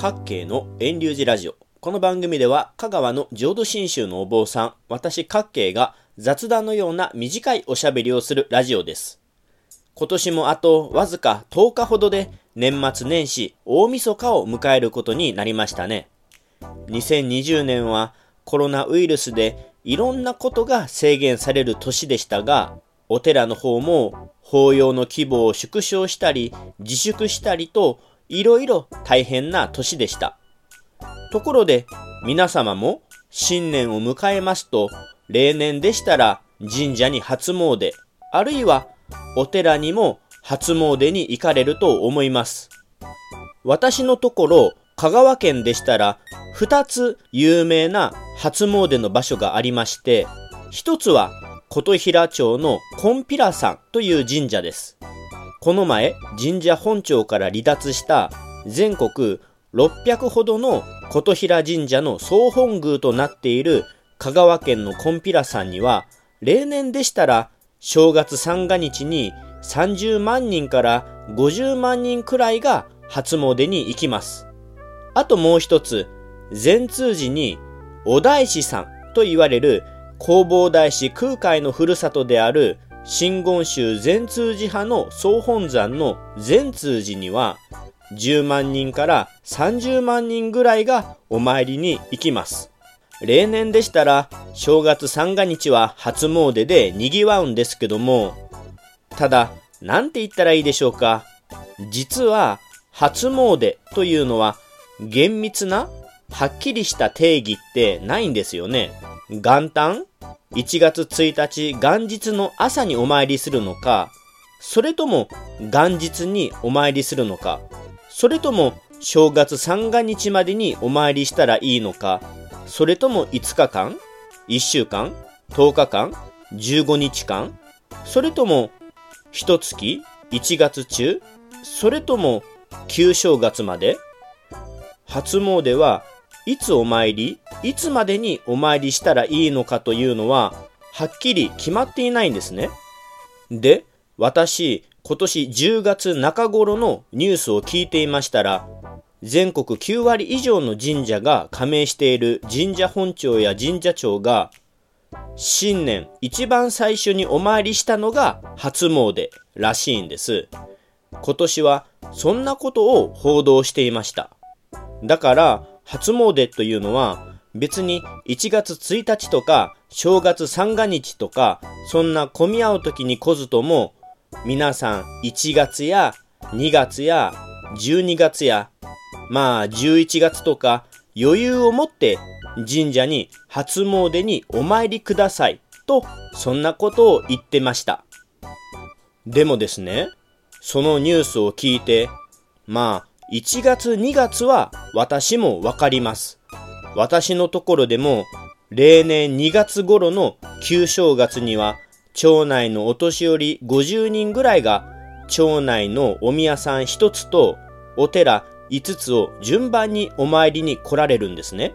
各系の遠流寺ラジオ。この番組では香川の浄土真宗のお坊さん、私各系が雑談のような短いおしゃべりをするラジオです。今年もあとわずか10日ほどで年末年始大晦日を迎えることになりましたね。2020年はコロナウイルスでいろんなことが制限される年でしたが、お寺の方も法要の規模を縮小したり自粛したりといろいろ大変な年でした。ところで皆様も新年を迎えますと例年でしたら神社に初詣あるいはお寺にも初詣に行かれると思います。私のところ香川県でしたら2つ有名な初詣の場所がありまして一つは琴平町のコンピラさんという神社です。この前神社本庁から離脱した全国600ほどの琴平神社の総本宮となっている香川県のコンピラさんには例年でしたら正月三が日に30万人から50万人くらいが初詣に行きます。あともう一つ、善通寺にお大師さんと言われる弘法大師空海のふるさとである真言宗善通寺派の総本山の善通寺には10万人から30万人ぐらいがお参りに行きます。例年でしたら正月三が日は初詣で賑わうんですけども、ただ、なんて言ったらいいでしょうか。実は初詣というのは厳密なはっきりした定義ってないんですよね。元旦 ?1 月1日元日の朝にお参りするのか、それとも元日にお参りするのか、それとも正月三が日までにお参りしたらいいのか、それとも5日間 ?1 週間 ?10 日間 ?15 日間それとも一月 ?1 月中それとも旧正月まで？初詣はいつお参り？いつまでにお参りしたらいいのかというのははっきり決まっていないんですね。で、私、今年10月中頃のニュースを聞いていましたら、全国9割以上の神社が加盟している神社本庁や神社庁が、新年一番最初にお参りしたのが初詣らしいんです。今年はそんなことを報道していました。だから、初詣というのは別に1月1日とか正月三が日とかそんな混み合う時に来ずとも皆さん1月や2月や12月やまあ11月とか余裕を持って神社に初詣にお参りくださいとそんなことを言ってました。でもですね、そのニュースを聞いてまあ1月2月は私もわかります。私のところでも例年2月頃の旧正月には町内のお年寄り50人ぐらいが町内のお宮さん1つとお寺5つを順番にお参りに来られるんですね。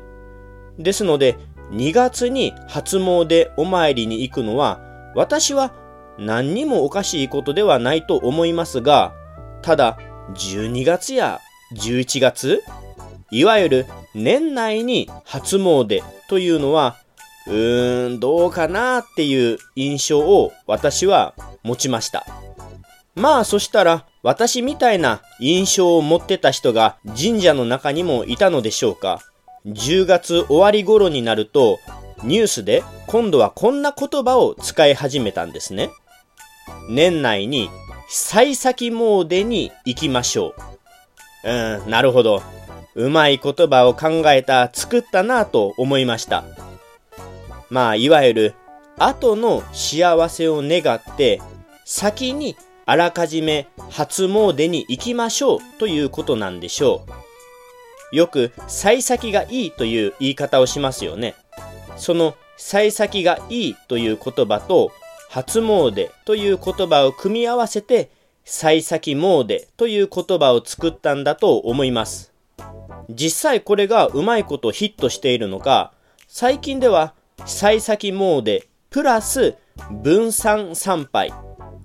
ですので2月に初詣お参りに行くのは私は何にもおかしいことではないと思いますがただ12月や11月いわゆる年内に初詣というのはうーんどうかなっていう印象を私は持ちましたまあそしたら私みたいな印象を持ってた人が神社の中にもいたのでしょうか10月終わり頃になるとニュースで今度はこんな言葉を使い始めたんですね年内に幸先詣に行きましょう。うん、なるほど。うまい言葉を考えた、作ったなぁと思いました。まあ、いわゆる、後の幸せを願って、先にあらかじめ初詣に行きましょうということなんでしょう。よく、幸先がいいという言い方をしますよね。その、幸先がいいという言葉と、初詣という言葉を組み合わせて、幸先詣という言葉を作ったんだと思います。実際これがうまいことヒットしているのか、最近では幸先詣プラス分散参拝。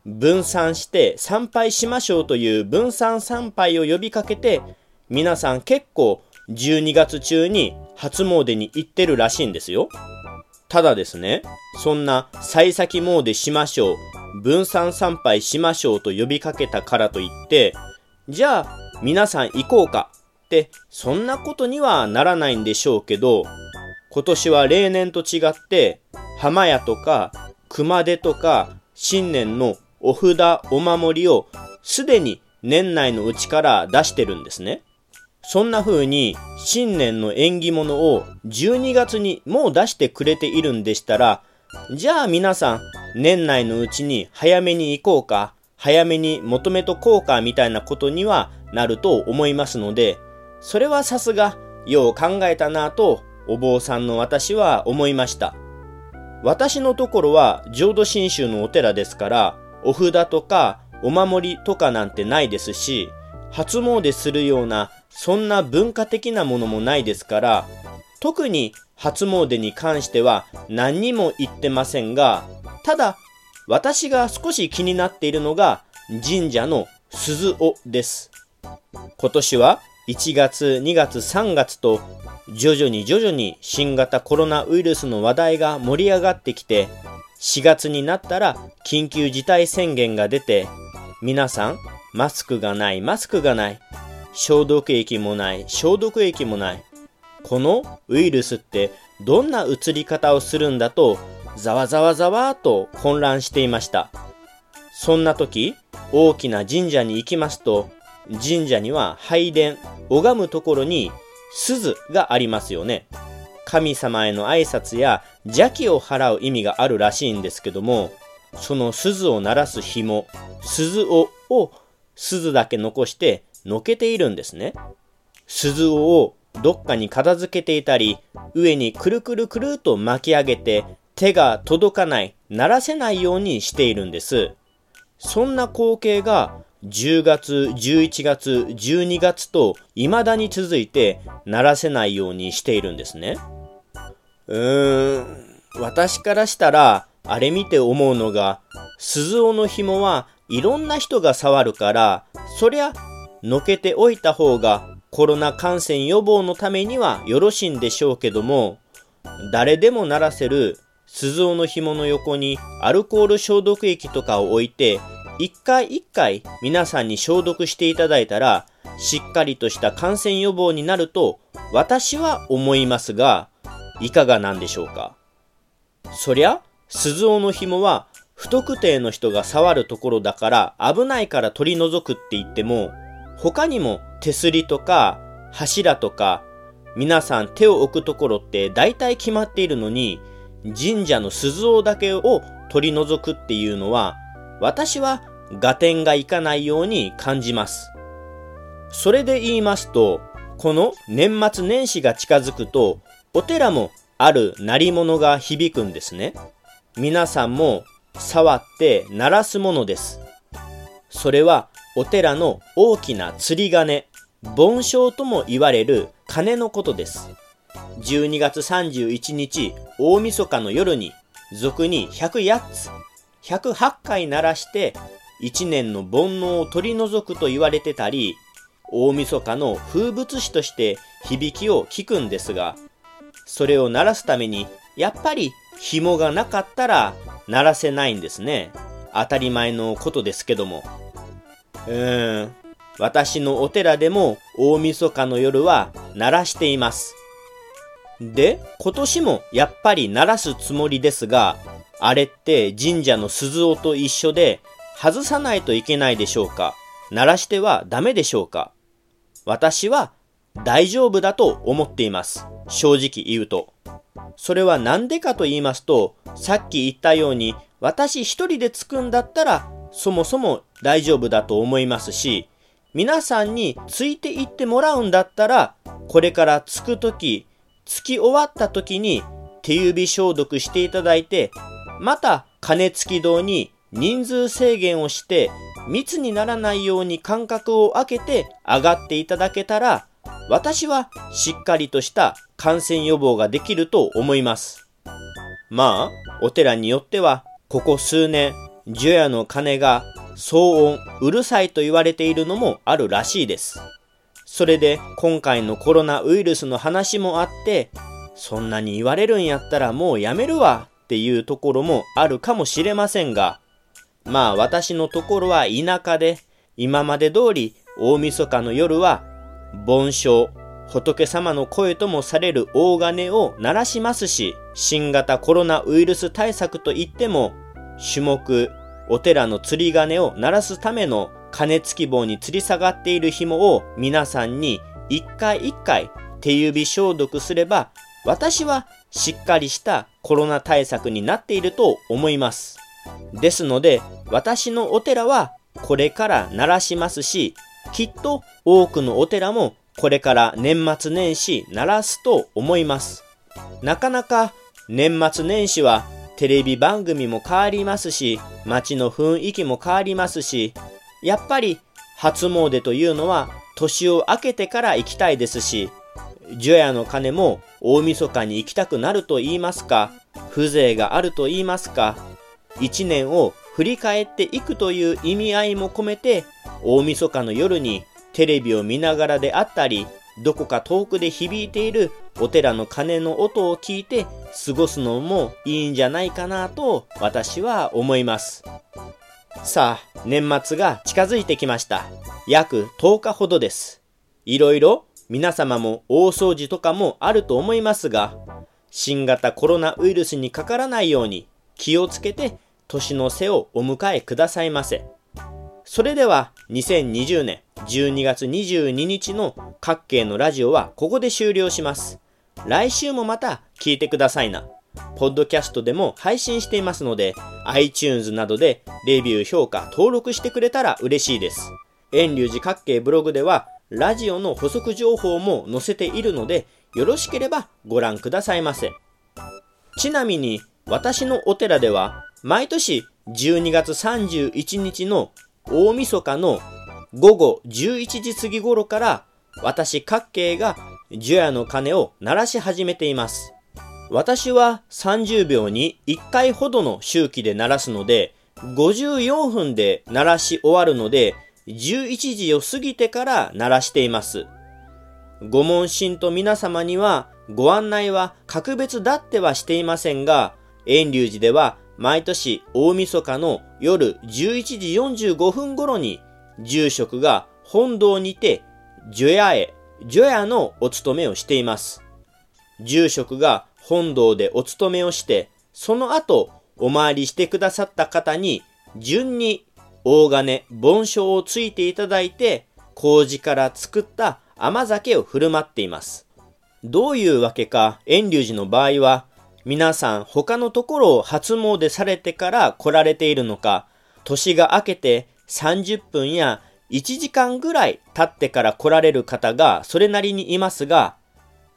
分散して参拝しましょうという分散参拝を呼びかけて、皆さん結構12月中に初詣に行ってるらしいんですよ。ただですね、そんな幸先詣しましょう、分散参拝しましょうと呼びかけたからといって、じゃあ皆さん行こうかってそんなことにはならないんでしょうけど、今年は例年と違って浜屋とか熊手とか新年のお札お守りをすでに年内のうちから出してるんですね。そんな風に新年の縁起物を12月にもう出してくれているんでしたら、じゃあ皆さん年内のうちに早めに行こうか、早めに求めとこうかみたいなことにはなると思いますので、それはさすがよう考えたなぁとお坊さんの私は思いました。私のところは浄土真宗のお寺ですから、お札とかお守りとかなんてないですし、初詣するようなそんな文化的なものもないですから、特に初詣に関しては何にも言ってませんが、ただ私が少し気になっているのが神社の鈴尾です。今年は1月、2月、3月と徐々に徐々に新型コロナウイルスの話題が盛り上がってきて4月になったら緊急事態宣言が出て皆さんマスクがないマスクがない消毒液もない消毒液もないこのウイルスってどんな移り方をするんだとざわざわざわと混乱していました。そんな時大きな神社に行きますと神社には拝殿拝むところに鈴がありますよね神様への挨拶や邪気を払う意味があるらしいんですけどもその鈴を鳴らす紐鈴をを鈴だけ残してのけているんですね。鈴をどっかに片付けていたり、上にくるくるくると巻き上げて、手が届かない、鳴らせないようにしているんです。そんな光景が10月、11月、12月と未だに続いて鳴らせないようにしているんですね。うーん、私からしたら、あれ見て思うのが、鈴尾の紐はいろんな人が触るから、そりゃのけておいた方がコロナ感染予防のためにはよろしいんでしょうけども、誰でも鳴らせる鈴尾の紐の横にアルコール消毒液とかを置いて、一回一回皆さんに消毒していただいたら、しっかりとした感染予防になると私は思いますが、いかがなんでしょうか？そりゃ、鈴尾の紐は不特定の人が触るところだから危ないから取り除くって言っても、他にも手すりとか柱とか皆さん手を置くところって大体決まっているのに神社の鈴尾だけを取り除くっていうのは私は合点がいかないように感じます。それで言いますとこの年末年始が近づくとお寺もある鳴り物が響くんですね。皆さんも触って鳴らすものです。それはお寺の大きな釣り鐘、盆鐘とも言われる鐘のことです。12月31日大晦日の夜に俗に108つ、108回鳴らして1年の煩悩を取り除くと言われてたり、大晦日の風物詩として響きを聞くんですが、それを鳴らすためにやっぱり紐がなかったら鳴らせないんですね。当たり前のことですけども。うーん。私のお寺でも大晦日の夜は鳴らしています。で、今年もやっぱり鳴らすつもりですが、あれって神社の鈴音と一緒で外さないといけないでしょうか？鳴らしてはダメでしょうか？私は大丈夫だと思っています。正直言うと。それは何でかと言いますと、さっき言ったように、私一人でつくんだったら、そもそも大丈夫だと思いますし、皆さんについていってもらうんだったら、これからつくとき、つき終わったときに手指消毒していただいて、また鐘付き堂に人数制限をして密にならないように間隔を空けて上がっていただけたら、私はしっかりとした感染予防ができると思います。まあ、お寺によっては、ここ数年、除夜の鐘が騒音、うるさいと言われているのもあるらしいです。それで今回のコロナウイルスの話もあって、そんなに言われるんやったらもうやめるわっていうところもあるかもしれませんが、まあ私のところは田舎で、今まで通り大晦日の夜は、盆鐘、仏様の声ともされる大金を鳴らしますし、新型コロナウイルス対策といっても、種目、お寺の釣り鐘を鳴らすための鐘付き棒に吊り下がっている紐を皆さんに一回一回手指消毒すれば、私はしっかりしたコロナ対策になっていると思います。ですので、私のお寺はこれから鳴らしますし、きっと多くのお寺もこれから年末年始鳴らすと思います。なかなか年末年始はテレビ番組も変わりますし、街の雰囲気も変わりますし、やっぱり初詣というのは年を明けてから行きたいですし、除夜の鐘も大晦日に行きたくなると言いますか、風情があると言いますか、一年を振り返っていくという意味合いも込めて、大晦日の夜にテレビを見ながらであったり、どこか遠くで響いているお寺の鐘の音を聞いて過ごすのもいいんじゃないかなと私は思います。さあ、年末が近づいてきました。約10日ほどです。いろいろ皆様も大掃除とかもあると思いますが、新型コロナウイルスにかからないように気をつけて年の瀬をお迎えくださいませ。それでは2020年12月22日の各系のラジオはここで終了します。来週もまた聞いてくださいな。ポッドキャストでも配信していますので、iTunes などでレビュー、評価、登録してくれたら嬉しいです。遠隆寺各系ブログでは、ラジオの補足情報も載せているので、よろしければご覧くださいませ。ちなみに、私のお寺では、毎年12月31日の大晦日の午後11時過ぎ頃から、私各系が除夜の鐘を鳴らし始めています。私は30秒に1回ほどの周期で鳴らすので、54分で鳴らし終わるので、11時を過ぎてから鳴らしています。ご問診と皆様にはご案内は格別だってはしていませんが、遠隆寺では毎年大晦日の夜11時45分頃に住職が本堂にて除夜へ、除夜のお勤めをしています。住職が本堂でお勤めをして、その後、お参りしてくださった方に、順に大金、盆鐘をついていただいて、麹から作った甘酒を振る舞っています。どういうわけか、遠隆寺の場合は、皆さん他のところを初詣されてから来られているのか、年が明けて30分や1時間ぐらい経ってから来られる方がそれなりにいますが、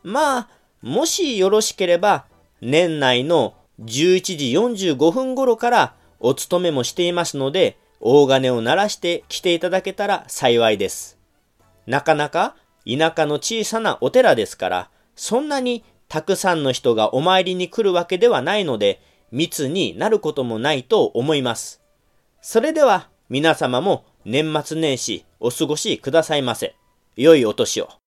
まあ、もしよろしければ、年内の11時45分頃からお勤めもしていますので、大金を鳴らして来ていただけたら幸いです。なかなか田舎の小さなお寺ですから、そんなにたくさんの人がお参りに来るわけではないので、密になることもないと思います。それでは皆様も年末年始お過ごしくださいませ。良いお年を。